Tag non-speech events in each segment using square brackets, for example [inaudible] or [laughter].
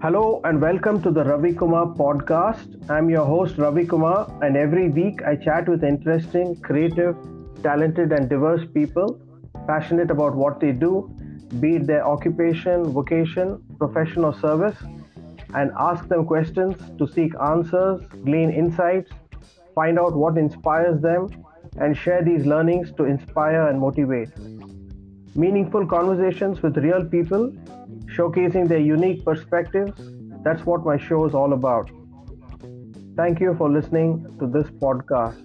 Hello and welcome to the Ravi Kumar podcast. I'm your host Ravi Kumar, and every week I chat with interesting, creative, talented, and diverse people passionate about what they do, be it their occupation, vocation, profession, or service, and ask them questions to seek answers, glean insights, find out what inspires them, and share these learnings to inspire and motivate. Meaningful conversations with real people, showcasing their unique perspectives. That's what my show is all about. Thank you for listening to this podcast.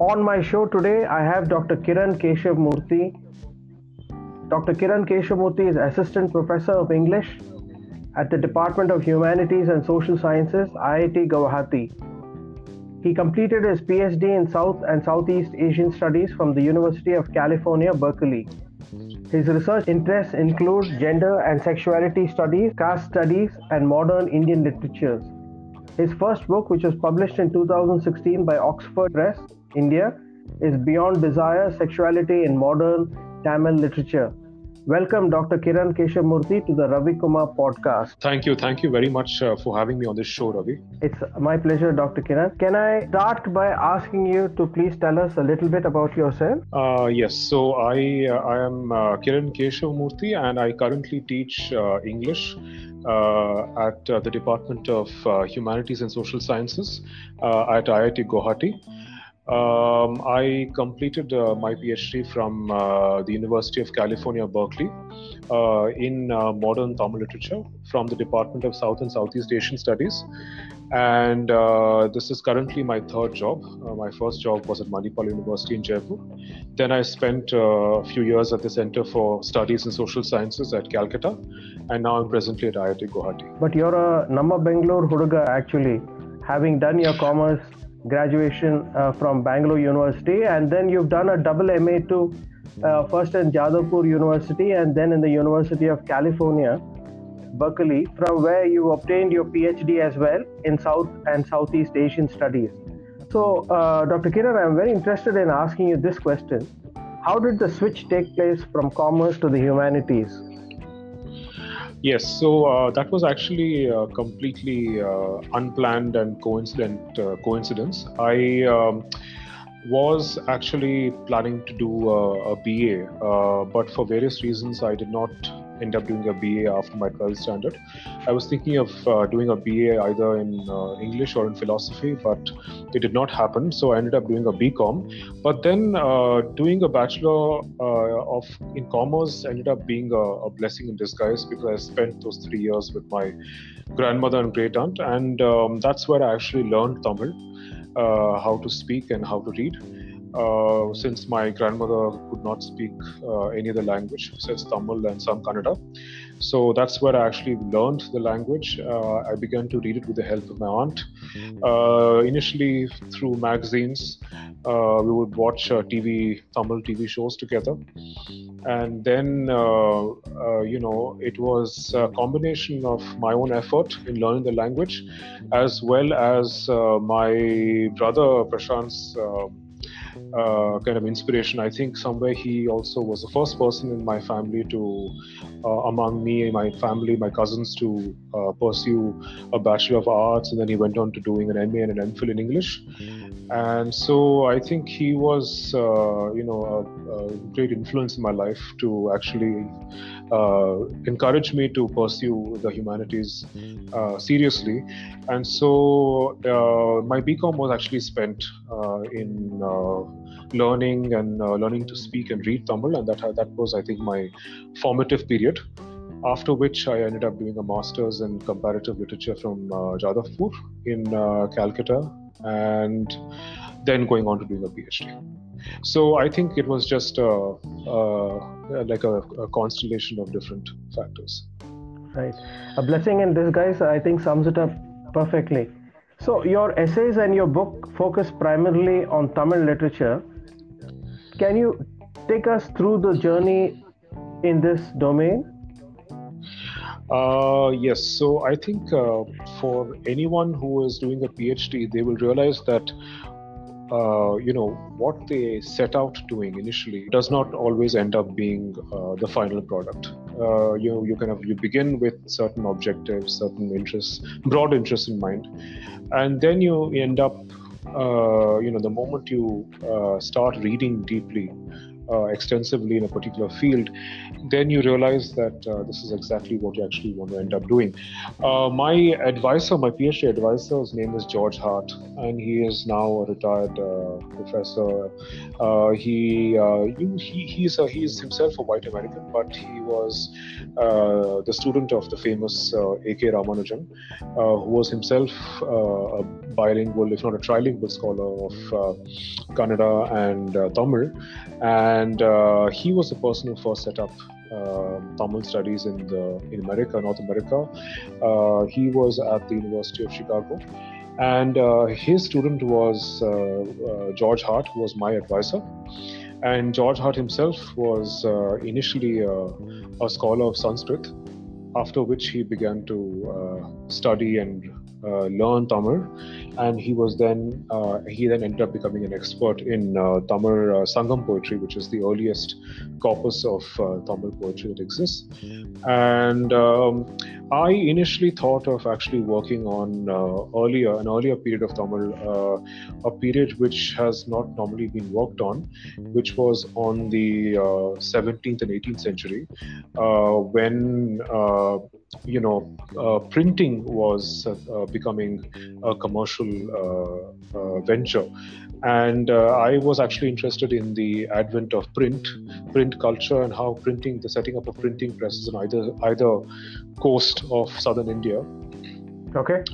On my show today, I have Dr. Kiran Keshav Murthy. Dr. Kiran Keshavamurthy is Assistant Professor of English at the Department of Humanities and Social Sciences, IIT Guwahati. He completed his PhD in South and Southeast Asian Studies from the University of California, Berkeley. His research interests include gender and sexuality studies, caste studies, and modern Indian literatures. His first book, which was published in 2016 by Oxford Press, India, is Beyond Desire Sexuality in Modern Tamil Literature. Welcome, Dr. Kiran Keshavamurthy, to the Ravi Kumar podcast. Thank you. Thank you very much uh, for having me on this show, Ravi. It's my pleasure, Dr. Kiran. Can I start by asking you to please tell us a little bit about yourself? Uh, yes. So I uh, I am uh, Kiran Keshavamurthy, and I currently teach uh, English uh, at the Department of Humanities and Social Sciences at IIT Guwahati. Um, I completed uh, my PhD from uh, the University of California, Berkeley, uh, in uh, modern Tamil literature from the Department of South and Southeast Asian Studies. And uh, this is currently my third job. Uh, my first job was at Manipal University in Jaipur. Then I spent a few years at the Center for Studies in Social Sciences at Calcutta. And now I'm presently at IIT Guwahati. But you're a Nama Bangalore Huduga actually, having done your commerce graduation uh, from Bangalore University, and then you've done a double MA to uh, first in Jadavpur University and then in the University of California, Berkeley, from where you obtained your PhD as well in South and Southeast Asian Studies. So, uh, Dr. Kiran, I'm very interested in asking you this question How did the switch take place from commerce to the humanities? Yes, so uh, that was actually uh, completely uh, unplanned and coincident uh, coincidence. I um, was actually planning to do a, BA, uh, but for various reasons, I did not end up doing a BA after my 12th standard. I was thinking of uh, doing a BA either in uh, English or in philosophy, but it did not happen. So I ended up doing a BCom. But then uh, doing a bachelor uh, of in commerce ended up being a, a, blessing in disguise because I spent those three years with my grandmother and great aunt, and um, that's where I actually learned Tamil, uh, how to speak and how to read. Uh, since my grandmother could not speak uh, any other language, says Tamil and some Kannada. So that's where I actually learned the language. Uh, I began to read it with the help of my aunt. Uh, initially through magazines, uh, we would watch TV, Tamil TV shows together. And then, you know, it was a combination of my own effort in learning the language as well as my brother Prashant's uh, kind of inspiration. I think somewhere he also was the first person in my family to, uh, among me, and my family, my cousins, to uh, pursue a Bachelor of Arts, and then he went on to doing an MA and an MPhil in English. And so I think he was, uh, you know, a, a, great influence in my life to actually uh, encourage me to pursue the humanities uh, seriously. And so my BCom was actually spent in learning and uh, learning to speak and read Tamil, and that that was, I think, my formative period. After which, I ended up doing a master's in comparative literature from uh, Jadavpur in uh, Calcutta, and then going on to doing a PhD. So I think it was just a, a, like a, a constellation of different factors. Right, a blessing in disguise. I think sums it up perfectly. So, your essays and your book focus primarily on Tamil literature, can you take us through the journey in this domain? Uh, yes. So I think uh, for anyone who is doing a PhD, they will realize that uh, you know what they set out doing initially does not always end up being uh, the final product. Uh, you you kind of you begin with certain objectives, certain interests, broad interests in mind, and then you end up uh, you know the moment you uh, start reading deeply uh, extensively in a particular field, then you realize that uh, this is exactly what you actually want to end up doing. Uh, my advisor, my PhD advisor, his name is George Hart, and he is now a retired uh, professor. Uh, he, uh, he he's a, himself a white American, but he was the student of the famous A.K. Ramanujan, who was himself a bilingual, if not a trilingual scholar of Kannada and Tamil. And and uh, he was the person who first set up uh, Tamil studies in the in America, North America. Uh, he was at the University of Chicago, and uh, his student was uh, uh, George Hart, who was my advisor. And George Hart himself was initially a scholar of Sanskrit, after which he began to study and learn Tamil and he was then uh, he then ended up becoming an expert in uh, Tamil uh, Sangam poetry, which is the earliest corpus of uh, Tamil poetry that exists. And um, I initially thought of actually working on uh, earlier an earlier period of Tamil, uh, a period which has not normally been worked on, which was on the 17th and 18th century, when you know printing was becoming a commercial uh, uh, venture. And uh, I was actually interested in the advent of print, print culture, and how printing, the setting up of printing presses on either either coast of southern India, okay,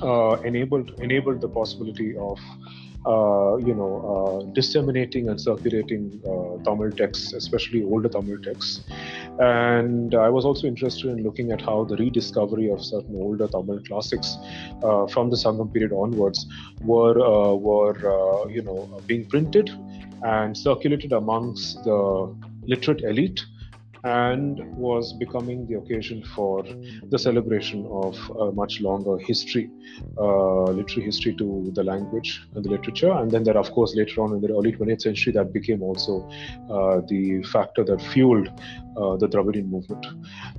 enabled enabled the possibility of uh, you know, uh, disseminating and circulating uh, Tamil texts, especially older Tamil texts. And I was also interested in looking at how the rediscovery of certain older Tamil classics uh, from the Sangam period onwards were, uh, were you know, being printed and circulated amongst the literate elite and was becoming the occasion for the celebration of a much longer history, uh, literary history to the language and the literature. And then there, of course, later on in the early 20th century, that became also uh, the factor that fueled uh, the Dravidian movement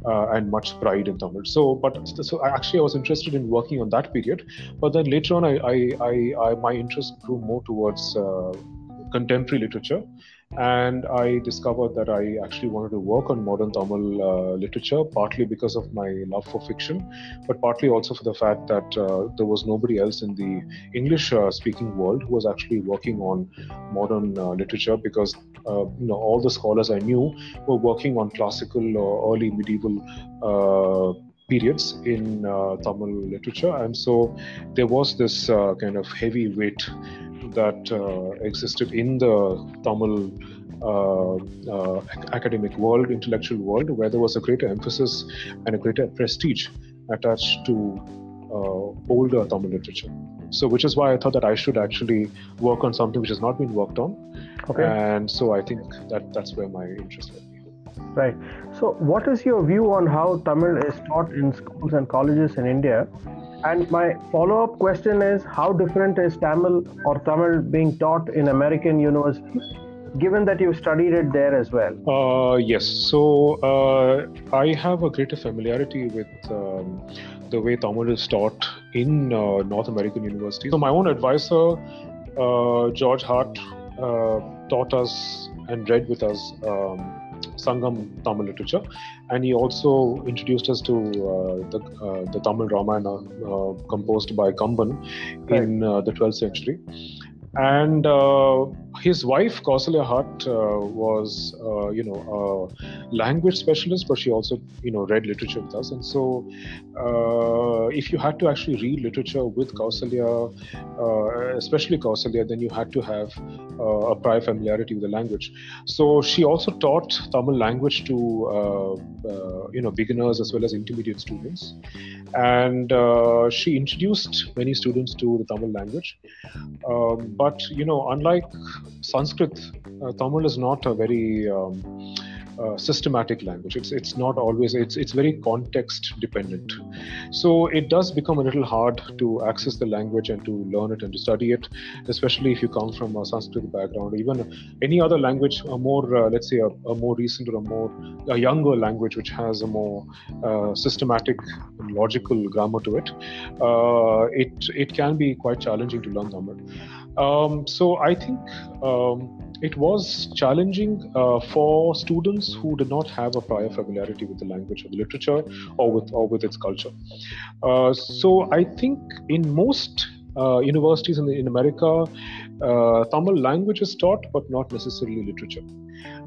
uh, and much pride in Tamil. So, but so actually, I was interested in working on that period. But then later on, I, I, I, I my interest grew more towards uh, contemporary literature and I discovered that I actually wanted to work on modern Tamil uh, literature, partly because of my love for fiction, but partly also for the fact that uh, there was nobody else in the English uh, speaking world who was actually working on modern uh, literature because uh, you know all the scholars I knew were working on classical or early medieval uh, periods in Tamil literature, and so there was this kind of heavy weight that uh, existed in the Tamil uh, uh, academic world, intellectual world, where there was a greater emphasis and a greater prestige attached to older Tamil literature. So, which is why I thought that I should actually work on something which has not been worked on. Okay. And so I think that that's where my interest led me. Right. So, what is your view on how Tamil is taught in schools and colleges in India? And my follow up question is how different is Tamil or Tamil being taught in American universities, given that you studied it there as well? Uh, yes. So uh, I have a greater familiarity with um, the way Tamil is taught in uh, North American universities. So my own advisor, uh, George Hart, uh, taught us and read with us. Um, Sangam Tamil literature, and he also introduced us to uh, the uh, the Tamil Ramayana uh, composed by Kamban right. in uh, the 12th century. And uh, his wife Kausalya Hart uh, was, uh, you know, a language specialist, but she also, you know, read literature with us. And so, uh, if you had to actually read literature with Kausalya, uh, especially Kausalya, then you had to have uh, a prior familiarity with the language. So she also taught Tamil language to, you know, beginners as well as intermediate students, and she introduced many students to the Tamil language. Um, but you know, unlike Sanskrit, uh, Tamil is not a very um, uh, systematic language. It's it's not always it's it's very context dependent. So it does become a little hard to access the language and to learn it and to study it, especially if you come from a Sanskrit background. Even any other language, a more uh, let's say a, a, more recent or a more a younger language which has a more uh, systematic logical grammar to it, uh, it it can be quite challenging to learn Tamil. Um, so I think. Um, it was challenging uh, for students who did not have a prior familiarity with the language or the literature or with or with its culture. Uh, so I think in most universities in, in America, uh, Tamil language is taught, but not necessarily literature.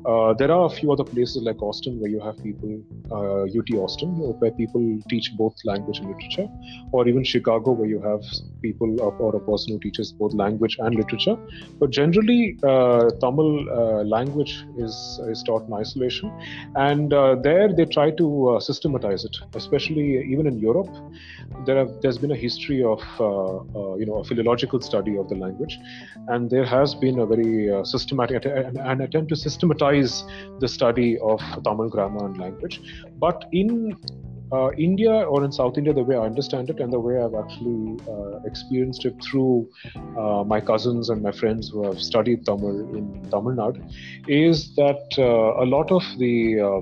Uh, there are a few other places like Austin where you have people, uh, UT Austin, where people teach both language and literature, or even Chicago where you have people or a person who teaches both language and literature. But generally, uh, Tamil uh, language is, is taught in isolation, and uh, there they try to uh, systematize it, especially even in Europe. There have, there's been a history of you know a philological study of the language, and there has been a very systematic an, an attempt to systematize the study of Tamil grammar and language. But in uh, India or in South India, the way I understand it and the way I've actually uh, experienced it through uh, my cousins and my friends who have studied Tamil in Tamil Nadu, is that uh, a lot of the uh,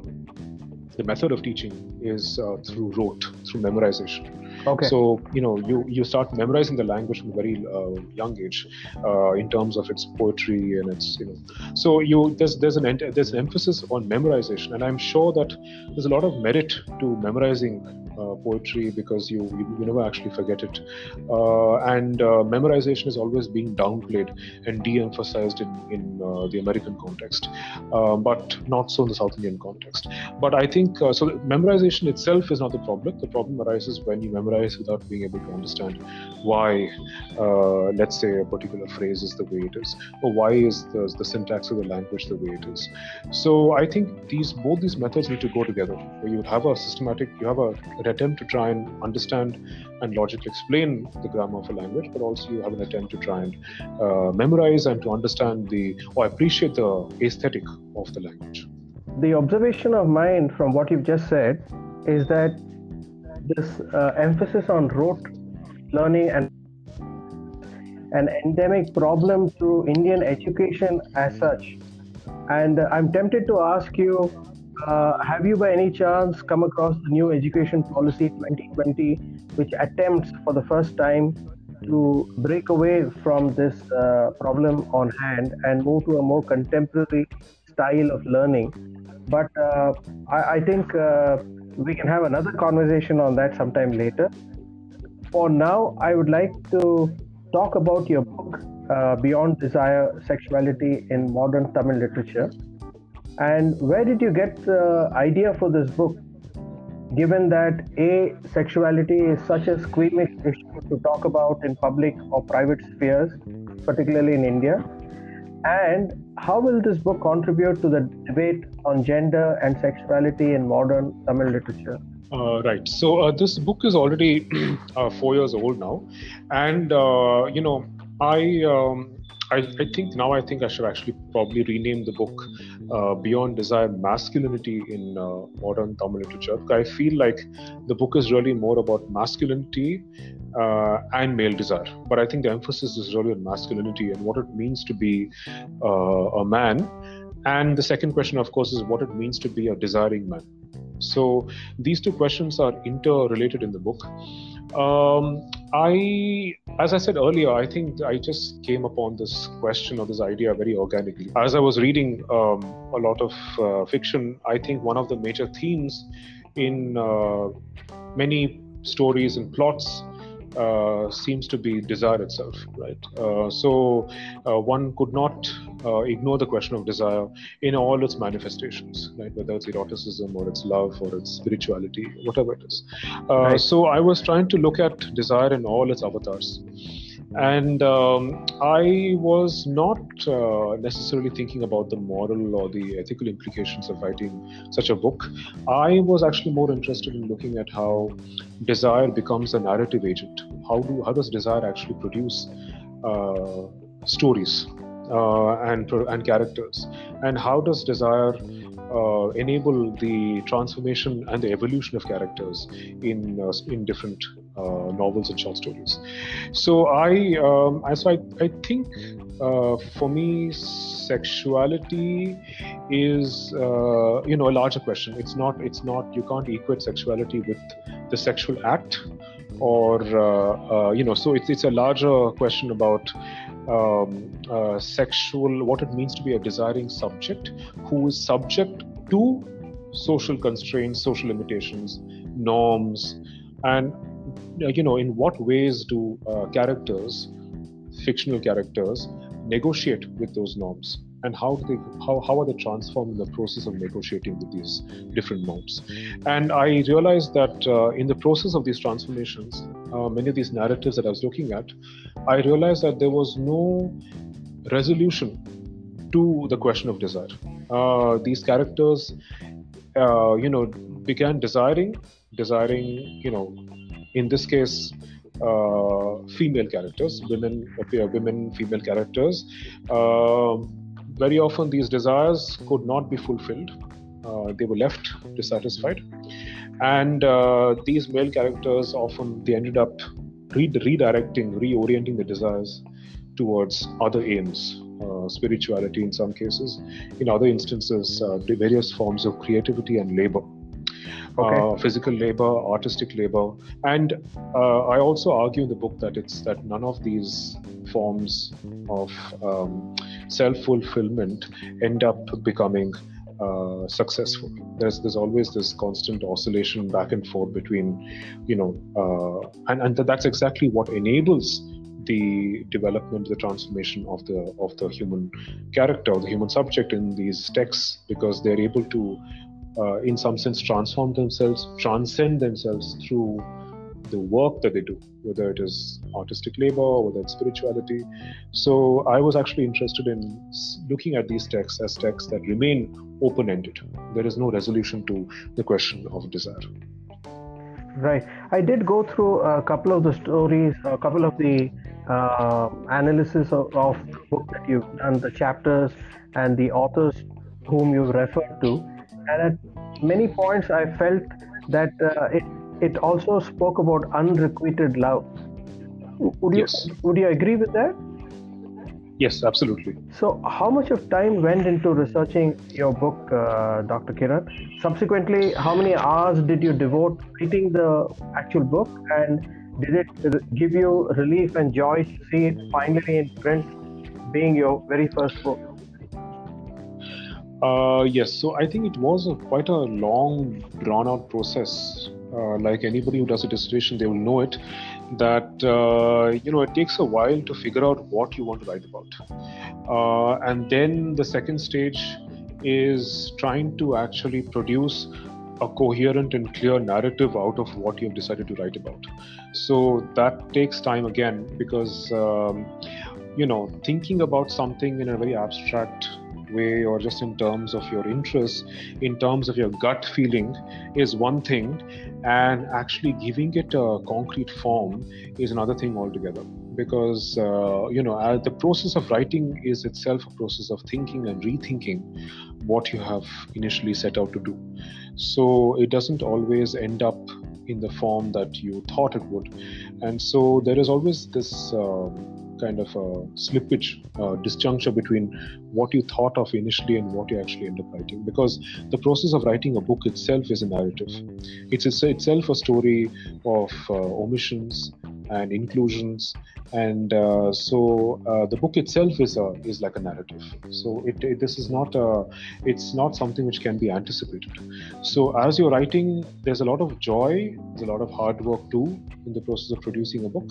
the method of teaching is uh, through rote, through memorization. Okay. So you know you you start memorizing the language from a very uh, young age, uh, in terms of its poetry and its you know. So you there's there's an there's an emphasis on memorization, and I'm sure that there's a lot of merit to memorizing uh, poetry because you, you, you never actually forget it. Uh, and uh, memorization is always being downplayed and de-emphasized in in uh, the American context, but not so in the South Indian context. But I think so. Memorization itself is not the problem. The problem arises when you memorize without being able to understand why, let's say, a particular phrase is the way it is, or why is the, the syntax of the language the way it is. So I think these both these methods need to go together. Where you have a systematic, you have a attempt to try and understand and logically explain the grammar of a language, but also you have an attempt to try and uh, memorize and to understand the or appreciate the aesthetic of the language. The observation of mine from what you've just said is that this uh, emphasis on rote learning and an endemic problem to Indian education as such. And I'm tempted to ask you uh, have you by any chance come across the new education policy 2020, which attempts for the first time to break away from this uh, problem on hand and move to a more contemporary style of learning? But uh, I, I, think uh, we can have another conversation on that sometime later. For now, I would like to talk about your book, uh, Beyond Desire Sexuality in Modern Tamil Literature and where did you get the idea for this book? Given that A, sexuality is such a squeamish issue to talk about in public or private spheres, particularly in India, and how will this book contribute to the debate on gender and sexuality in modern Tamil literature? Uh, right. So uh, this book is already [clears throat] uh, four years old now, and uh, you know I um, I, I, think now I think I should actually probably rename the book uh, Beyond Desire Masculinity in uh, Modern Tamil Literature. I feel like the book is really more about masculinity uh, and male desire. But I think the emphasis is really on masculinity and what it means to be uh, a man. And the second question, of course, is what it means to be a desiring man. So these two questions are interrelated in the book. Um, I, as I said earlier, I think I just came upon this question or this idea very organically. As I was reading um, a lot of uh, fiction, I think one of the major themes in uh, many stories and plots uh, seems to be desire itself, right? Uh, so uh, one could not uh, ignore the question of desire in all its manifestations, right? Whether it's eroticism or it's love or it's spirituality, whatever it is. Uh, right. So I was trying to look at desire in all its avatars. And um, I was not uh, necessarily thinking about the moral or the ethical implications of writing such a book. I was actually more interested in looking at how desire becomes a narrative agent. How do how does desire actually produce uh, stories and and characters, and how does desire uh, enable the transformation and the evolution of characters in uh, in different uh, novels and short stories. So I, um, I so I, I think uh, for me sexuality is uh, you know a larger question. It's not it's not you can't equate sexuality with the sexual act or uh, you know so it's it's a larger question about um, uh, sexual, what it means to be a desiring subject who is subject to social constraints, social limitations, norms, and uh, you know in what ways do uh, characters, fictional characters, negotiate with those norms and how they how, how are they transformed in the process of negotiating with these different norms and i realized that uh, in the process of these transformations uh, many of these narratives that i was looking at i realized that there was no resolution to the question of desire uh, these characters uh, you know began desiring desiring you know in this case uh, female characters, women, uh, women, female characters. Uh, very often these desires could not be fulfilled. Uh, they were left dissatisfied, and uh, these male characters often they ended up re- redirecting, reorienting the desires towards other aims, uh, spirituality in some cases, in other instances, uh, various forms of creativity and labor. Okay. Uh, physical labor, artistic labor, and uh, I also argue in the book that it's that none of these forms of um, self fulfillment end up becoming uh, successful. There's there's always this constant oscillation back and forth between, you know, uh, and and that's exactly what enables the development, the transformation of the of the human character, the human subject in these texts, because they're able to, uh, in some sense, transform themselves, transcend themselves through the work that they do, whether it is artistic labor, whether it's spirituality. So I was actually interested in looking at these texts as texts that remain open ended. There is no resolution to the question of desire. Right. I did go through a couple of the stories, a couple of the uh, analysis of, of the book that you've done, the chapters and the authors whom you've referred to. And at many points, I felt that uh, it it also spoke about unrequited love. Would you yes. would you agree with that? Yes, absolutely. So, how much of time went into researching your book, uh, Dr. Kiran? Subsequently, how many hours did you devote writing the actual book, and did it give you relief and joy to see it finally in print, being your very first book? Uh, yes, so I think it was a, quite a long, drawn out process uh, like anybody who does a dissertation, they will know it. That uh, you know it takes a while to figure out what you want to write about, uh, and then the second stage is trying to actually produce a coherent and clear narrative out of what you've decided to write about. So that takes time again because um, you know thinking about something in a very abstract way or just in terms of your interests, in terms of your gut feeling, is one thing, and actually giving it a concrete form is another thing altogether. Because uh, you know, uh, the process of writing is itself a process of thinking and rethinking what you have initially set out to do. So it doesn't always end up in the form that you thought it would, and so there is always this. Um, kind of a slippage, uh, disjuncture between what you thought of initially and what you actually end up writing. Because the process of writing a book itself is a narrative. It's itself a story of uh, omissions and inclusions. And uh, so uh, the book itself is a, is like a narrative. So it, it, this is not a it's not something which can be anticipated. So as you're writing there's a lot of joy there's a lot of hard work too in the process of producing a book.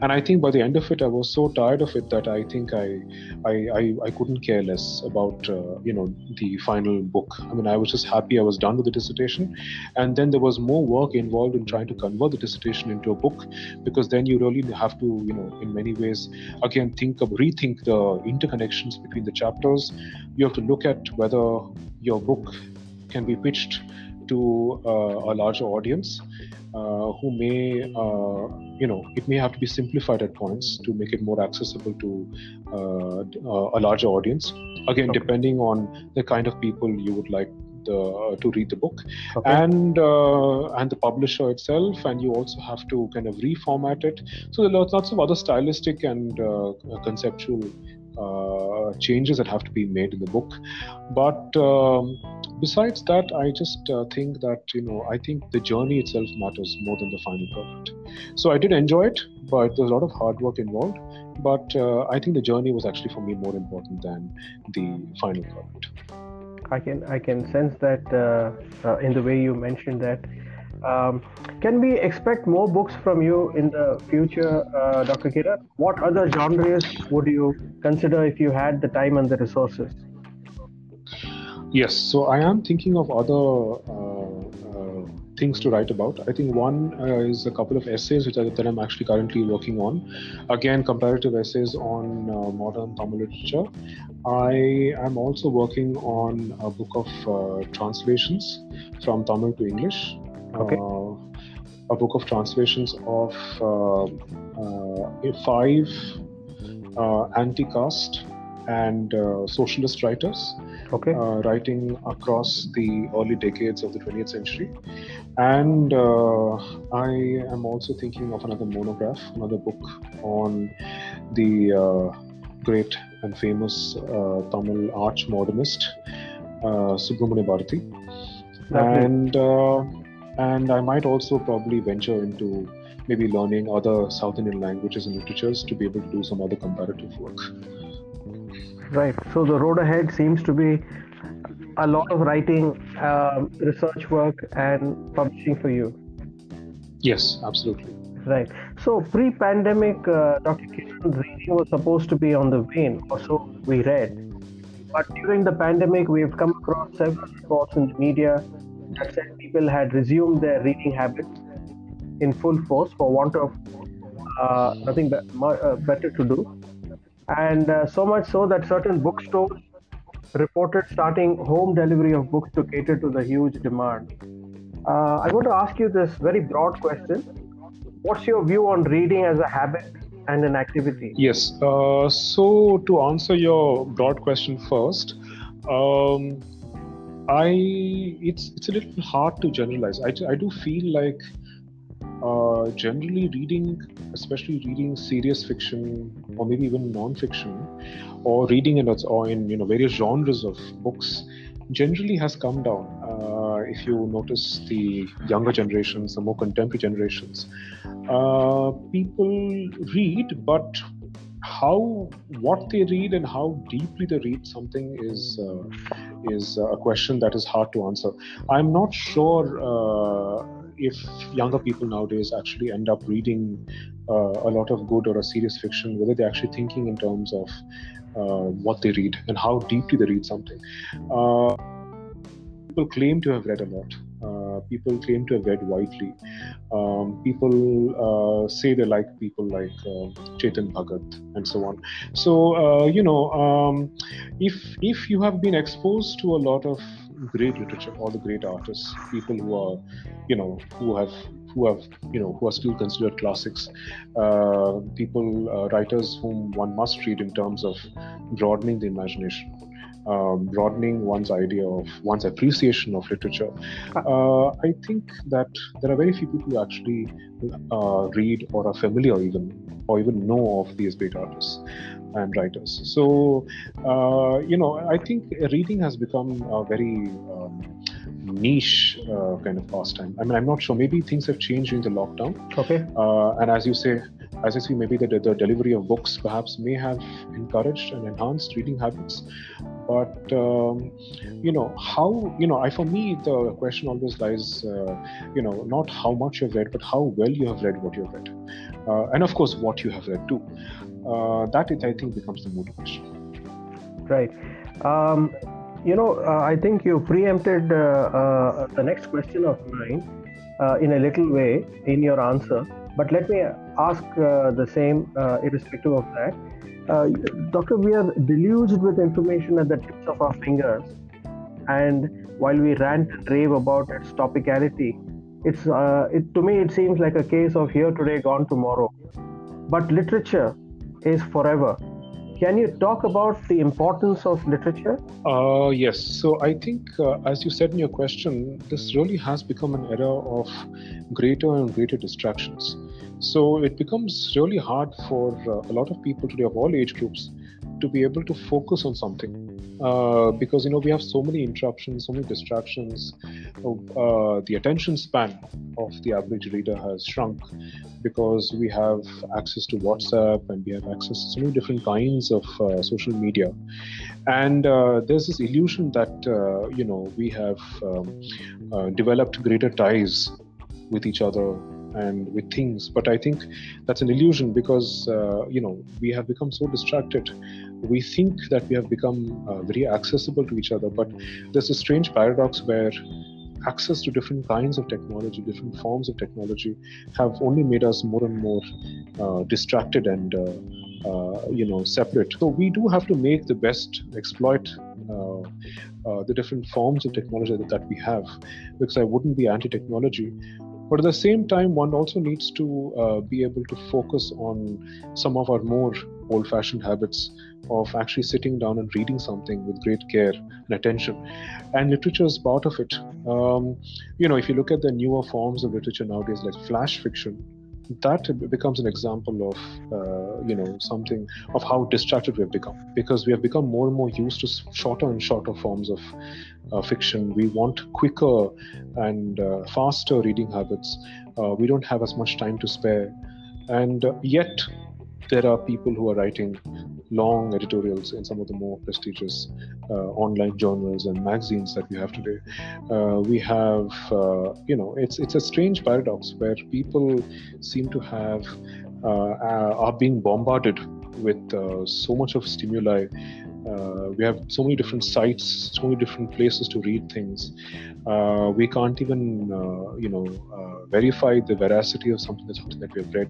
And i think by the end of it i was so tired of it that i think i i i, I couldn't care less about uh, you know the final book. I mean i was just happy i was done with the dissertation. And then there was more work involved in trying to convert the dissertation into a book because then you really have to you know in many ways again think of rethink the interconnections between the chapters you have to look at whether your book can be pitched to uh, a larger audience uh, who may, uh, you know, it may have to be simplified at points to make it more accessible to uh, a larger audience. Again, okay. depending on the kind of people you would like the, uh, to read the book okay. and uh, and the publisher itself and you also have to kind of reformat it so there are lots of other stylistic and uh, conceptual uh, changes that have to be made in the book. But um, besides that, I just uh, think that you know I think the journey itself matters more than the final product. So I did enjoy it, but there's a lot of hard work involved. But uh, I think the journey was actually for me more important than the final product. I can I can sense that uh, uh, in the way you mentioned that um, can we expect more books from you in the future, uh, Dr. Kiran? What other genres would you consider if you had the time and the resources? Yes, so I am thinking of other uh, things to write about. I think one uh, is a couple of essays which I, that I'm actually currently working on. Again, comparative essays on uh, modern Tamil literature. I am also working on a book of uh, translations from Tamil to English okay. Uh, a book of translations of uh, uh, five anti-caste and socialist writers okay. uh, writing across the early decades of the 20th century. And uh, I am also thinking of another monograph, another book on the uh, great and famous Tamil arch modernist, uh, Subramanya Bharati. And and I might also probably venture into maybe learning other South Indian languages and literatures to be able to do some other comparative work. Right. So the road ahead seems to be a lot of writing, uh, research work, and publishing for you. Yes, absolutely. Right. So pre-pandemic, uh, Dr. Kiran's reading was supposed to be on the wane, or so we read. But during the pandemic, we've come across several reports in the media that said people had resumed their reading habits in full force for want of uh, nothing be- uh, better to do. And uh, so much so that certain bookstores reported starting home delivery of books to cater to the huge demand. Uh, I want to ask you this very broad question. What's your view on reading as a habit and an activity? Yes. Uh, so, to answer your broad question first, um, I it's it's a little hard to generalize. I, I do feel like uh, generally reading, especially reading serious fiction or maybe even non-fiction, or reading in or in you know various genres of books, generally has come down. Uh, if you notice the younger generations, the more contemporary generations, uh, people read, but how what they read and how deeply they read something is uh, is a question that is hard to answer. I'm not sure uh, if younger people nowadays actually end up reading uh, a lot of good or a serious fiction, whether they're actually thinking in terms of uh, what they read and how deeply they read something. Uh, people claim to have read a lot. Uh, people claim to have read widely. Um, people uh, say they like people like uh, Chetan Bhagat and so on. So uh, you know, um, if if you have been exposed to a lot of great literature, all the great artists, people who are, you know, who have who have you know who are still considered classics uh, people uh, writers whom one must read in terms of broadening the imagination um, broadening one's idea of one's appreciation of literature. Uh, I think that there are very few people who actually uh, read or are familiar even or even know of these great artists and writers. So, uh, you know, I think reading has become a very um, niche uh, kind of pastime. I mean, I'm not sure. Maybe things have changed during the lockdown. Okay. Uh, and as you say, as I see, maybe the, the delivery of books perhaps may have encouraged and enhanced reading habits. But um, you know how you know I for me the question always lies uh, you know not how much you've read but how well you have read what you've read, uh, and of course what you have read too. Uh, that it I think becomes the motivation. Right. Um, you know, uh, I think you preempted uh, uh, the next question of mine in a little way in your answer. But let me ask uh, the same, uh, irrespective of that. Uh, Doctor, we are deluged with information at the tips of our fingers, and while we rant and rave about its topicality, it's uh, it, to me it seems like a case of here today, gone tomorrow. But literature is forever. Can you talk about the importance of literature? Uh, yes. So I think, uh, as you said in your question, this really has become an era of greater and greater distractions. So it becomes really hard for uh, a lot of people today of all age groups to be able to focus on something uh, because you know we have so many interruptions so many distractions. Uh, the attention span of the average reader has shrunk because we have access to whatsapp and we have access to so many different kinds of uh, social media. And uh, there's this illusion that uh, you know we have um, developed greater ties with each other and with things. But i think that's an illusion because uh, you know we have become so distracted we think that we have become uh, very accessible to each other but there's a strange paradox where access to different kinds of technology different forms of technology have only made us more and more uh, distracted and uh, uh, you know separate. So we do have to make the best exploit uh, uh, the different forms of technology that, that we have because i wouldn't be anti-technology but at the same time, one also needs to uh, be able to focus on some of our more old fashioned habits of actually sitting down and reading something with great care and attention. And literature is part of it. Um, you know, if you look at the newer forms of literature nowadays, like flash fiction, that becomes an example of uh, you know something of how distracted we have become. Because we have become more and more used to shorter and shorter forms of uh, fiction. We want quicker and uh, faster reading habits. Uh, we don't have as much time to spare. And uh, yet there are people who are writing long editorials in some of the more prestigious uh, online journals and magazines that we have today. Uh, we have, uh, you know, it's it's a strange paradox where people seem to have uh, are being bombarded with uh, so much of stimuli uh, we have so many different sites, so many different places to read things. Uh, we can't even, uh, you know, uh, verify the veracity of something that's something that we have read.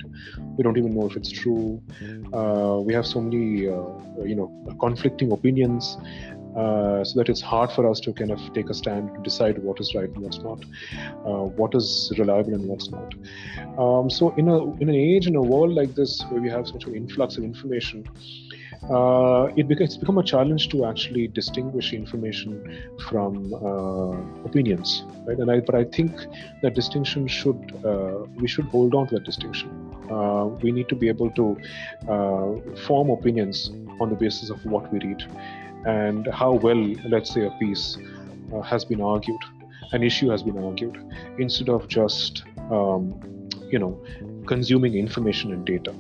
We don't even know if it's true. Uh, we have so many, uh, you know, conflicting opinions. so that it's hard for us to kind of take a stand to decide what is right and what's not, what is reliable and what's not. Um, so in a in an age in a world like this where we have such an influx of information, uh, it it's become a challenge to actually distinguish information from uh, opinions, right? And I, but I think that distinction should uh, we should hold on to that distinction. Uh, we need to be able to uh, form opinions on the basis of what we read and how well, let's say, a piece has been argued, an issue has been argued, instead of just um, you know consuming information and data.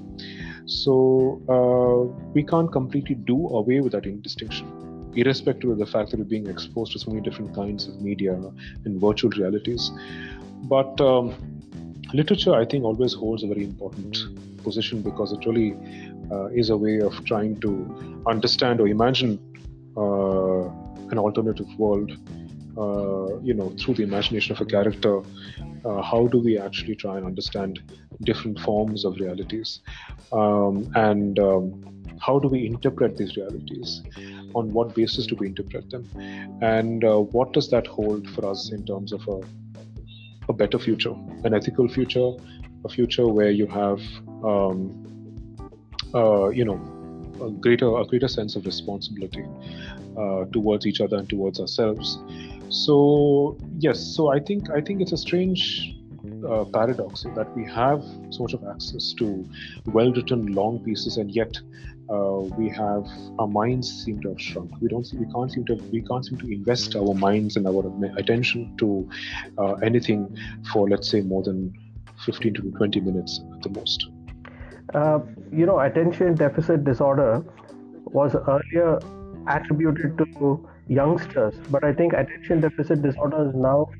So uh, we can't completely do away with that distinction, irrespective of the fact that we're being exposed to so many different kinds of media and virtual realities. But um, literature, I think, always holds a very important position because it really uh, is a way of trying to understand or imagine uh, an alternative world. Uh, you know, through the imagination of a character, uh, how do we actually try and understand different forms of realities? Um, and um, how do we interpret these realities? On what basis do we interpret them? And uh, what does that hold for us in terms of a, a better future an ethical future a future where you have um, uh, you know a greater a greater sense of responsibility uh, towards each other and towards ourselves so yes so i think i think it's a strange uh, paradox that we have sort of access to well-written long pieces, and yet uh, we have our minds seem to have shrunk. We don't, we can't seem to, we can't seem to invest our minds and our attention to uh, anything for, let's say, more than 15 to 20 minutes at the most. Uh, you know, attention deficit disorder was earlier attributed to youngsters, but I think attention deficit disorder is now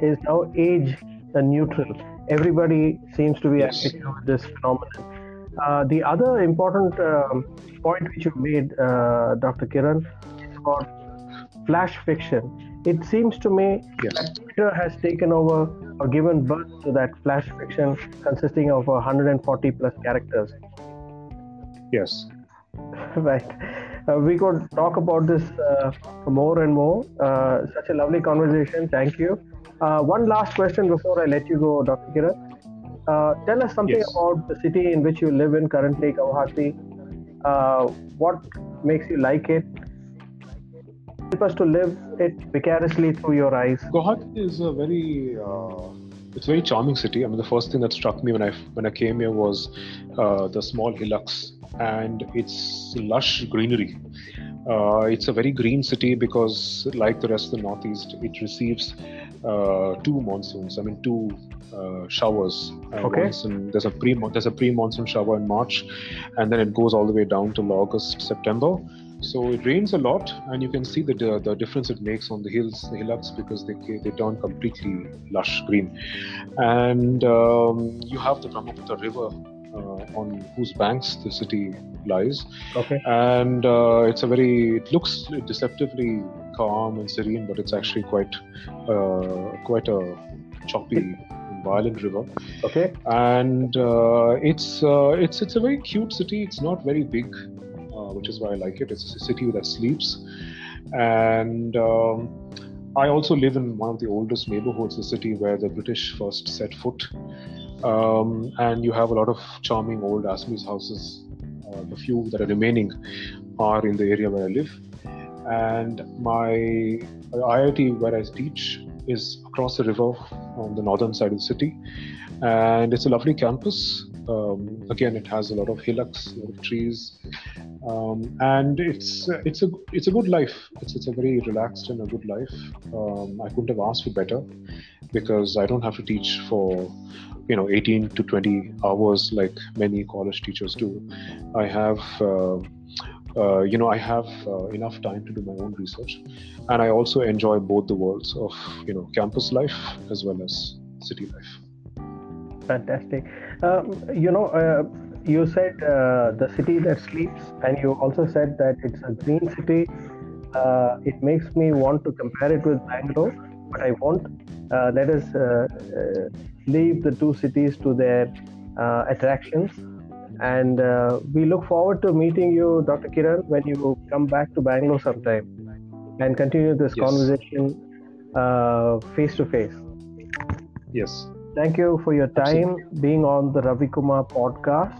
is now age neutral. Everybody seems to be yes. with this phenomenon. Uh, the other important um, point which you made, uh, Dr. Kiran, is about flash fiction. It seems to me yes. that Twitter has taken over or given birth to that flash fiction consisting of 140 plus characters. Yes. [laughs] right. Uh, we could talk about this uh, more and more. Uh, such a lovely conversation. Thank you. Uh, one last question before I let you go, Dr. Kiran. Uh, tell us something Yes. about the city in which you live in currently, Guwahati. Uh, what makes you like it? Help us to live it vicariously through your eyes. Guwahati is a very uh, it's a very charming city. I mean, the first thing that struck me when I when I came here was uh, the small hillocks and its lush greenery. Uh, it's a very green city because, like the rest of the northeast, it receives uh, two monsoons. I mean, two uh, showers. Uh, Okay. in- there's a pre there's a pre monsoon shower in March, and then it goes all the way down till August September. So it rains a lot, and you can see the the difference it makes on the hills, the hillocks, because they they turn completely lush green, and um, you have the Brahmaputra River on whose banks the city lies, Okay. and uh, it's a very it looks deceptively calm and serene, but it's actually quite uh, quite a choppy, violent river Okay. and uh, it's uh, it's it's a very cute city. It's not very big, uh, which is why I like it. It's a city that sleeps, and um, I also live in one of the oldest neighborhoods, the city where the British first set foot. Um, and you have a lot of charming old Assamese houses. Uh, the few that are remaining are in the area where I live. And my IIT, where I teach, is across the river on the northern side of the city and it's a lovely campus. Um, again, it has a lot of hillocks, a lot of trees, um, and it's it's a it's a good life. It's it's a very relaxed and a good life. Um, I couldn't have asked for better because I don't have to teach for you know 18 to 20 hours like many college teachers do. I have. Uh, uh, you know, I have uh, enough time to do my own research, and I also enjoy both the worlds of you know campus life as well as city life. Fantastic. Um, you know, uh, you said uh, the city that sleeps, and you also said that it's a green city. Uh, it makes me want to compare it with Bangalore, but I won't. Let us leave the two cities to their uh, attractions. And uh, we look forward to meeting you, Dr. Kiran, when you come back to Bangalore sometime and continue this Yes. conversation face to face. Yes. Thank you for your time being on the Ravi Kumar podcast.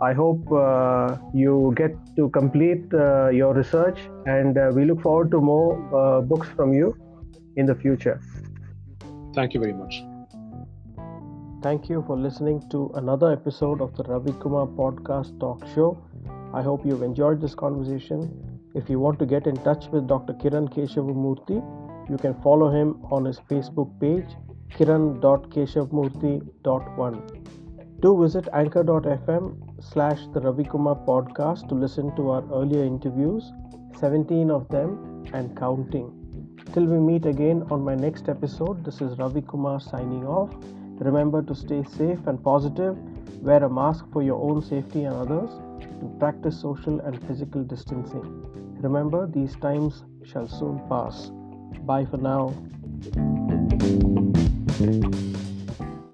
I hope uh, you get to complete uh, your research, and uh, we look forward to more uh, books from you in the future. Thank you very much. Thank you for listening to another episode of the Ravi Kumar Podcast Talk Show. I hope you've enjoyed this conversation. If you want to get in touch with Dr. Kiran Keshavamurthy, you can follow him on his Facebook page, kiran.keshavmurthy.1. Do visit anchor.fm slash the Ravi Kumar podcast to listen to our earlier interviews, 17 of them and counting. Till we meet again on my next episode, this is Ravi Kumar signing off. Remember to stay safe and positive, wear a mask for your own safety and others, and practice social and physical distancing. Remember, these times shall soon pass. Bye for now.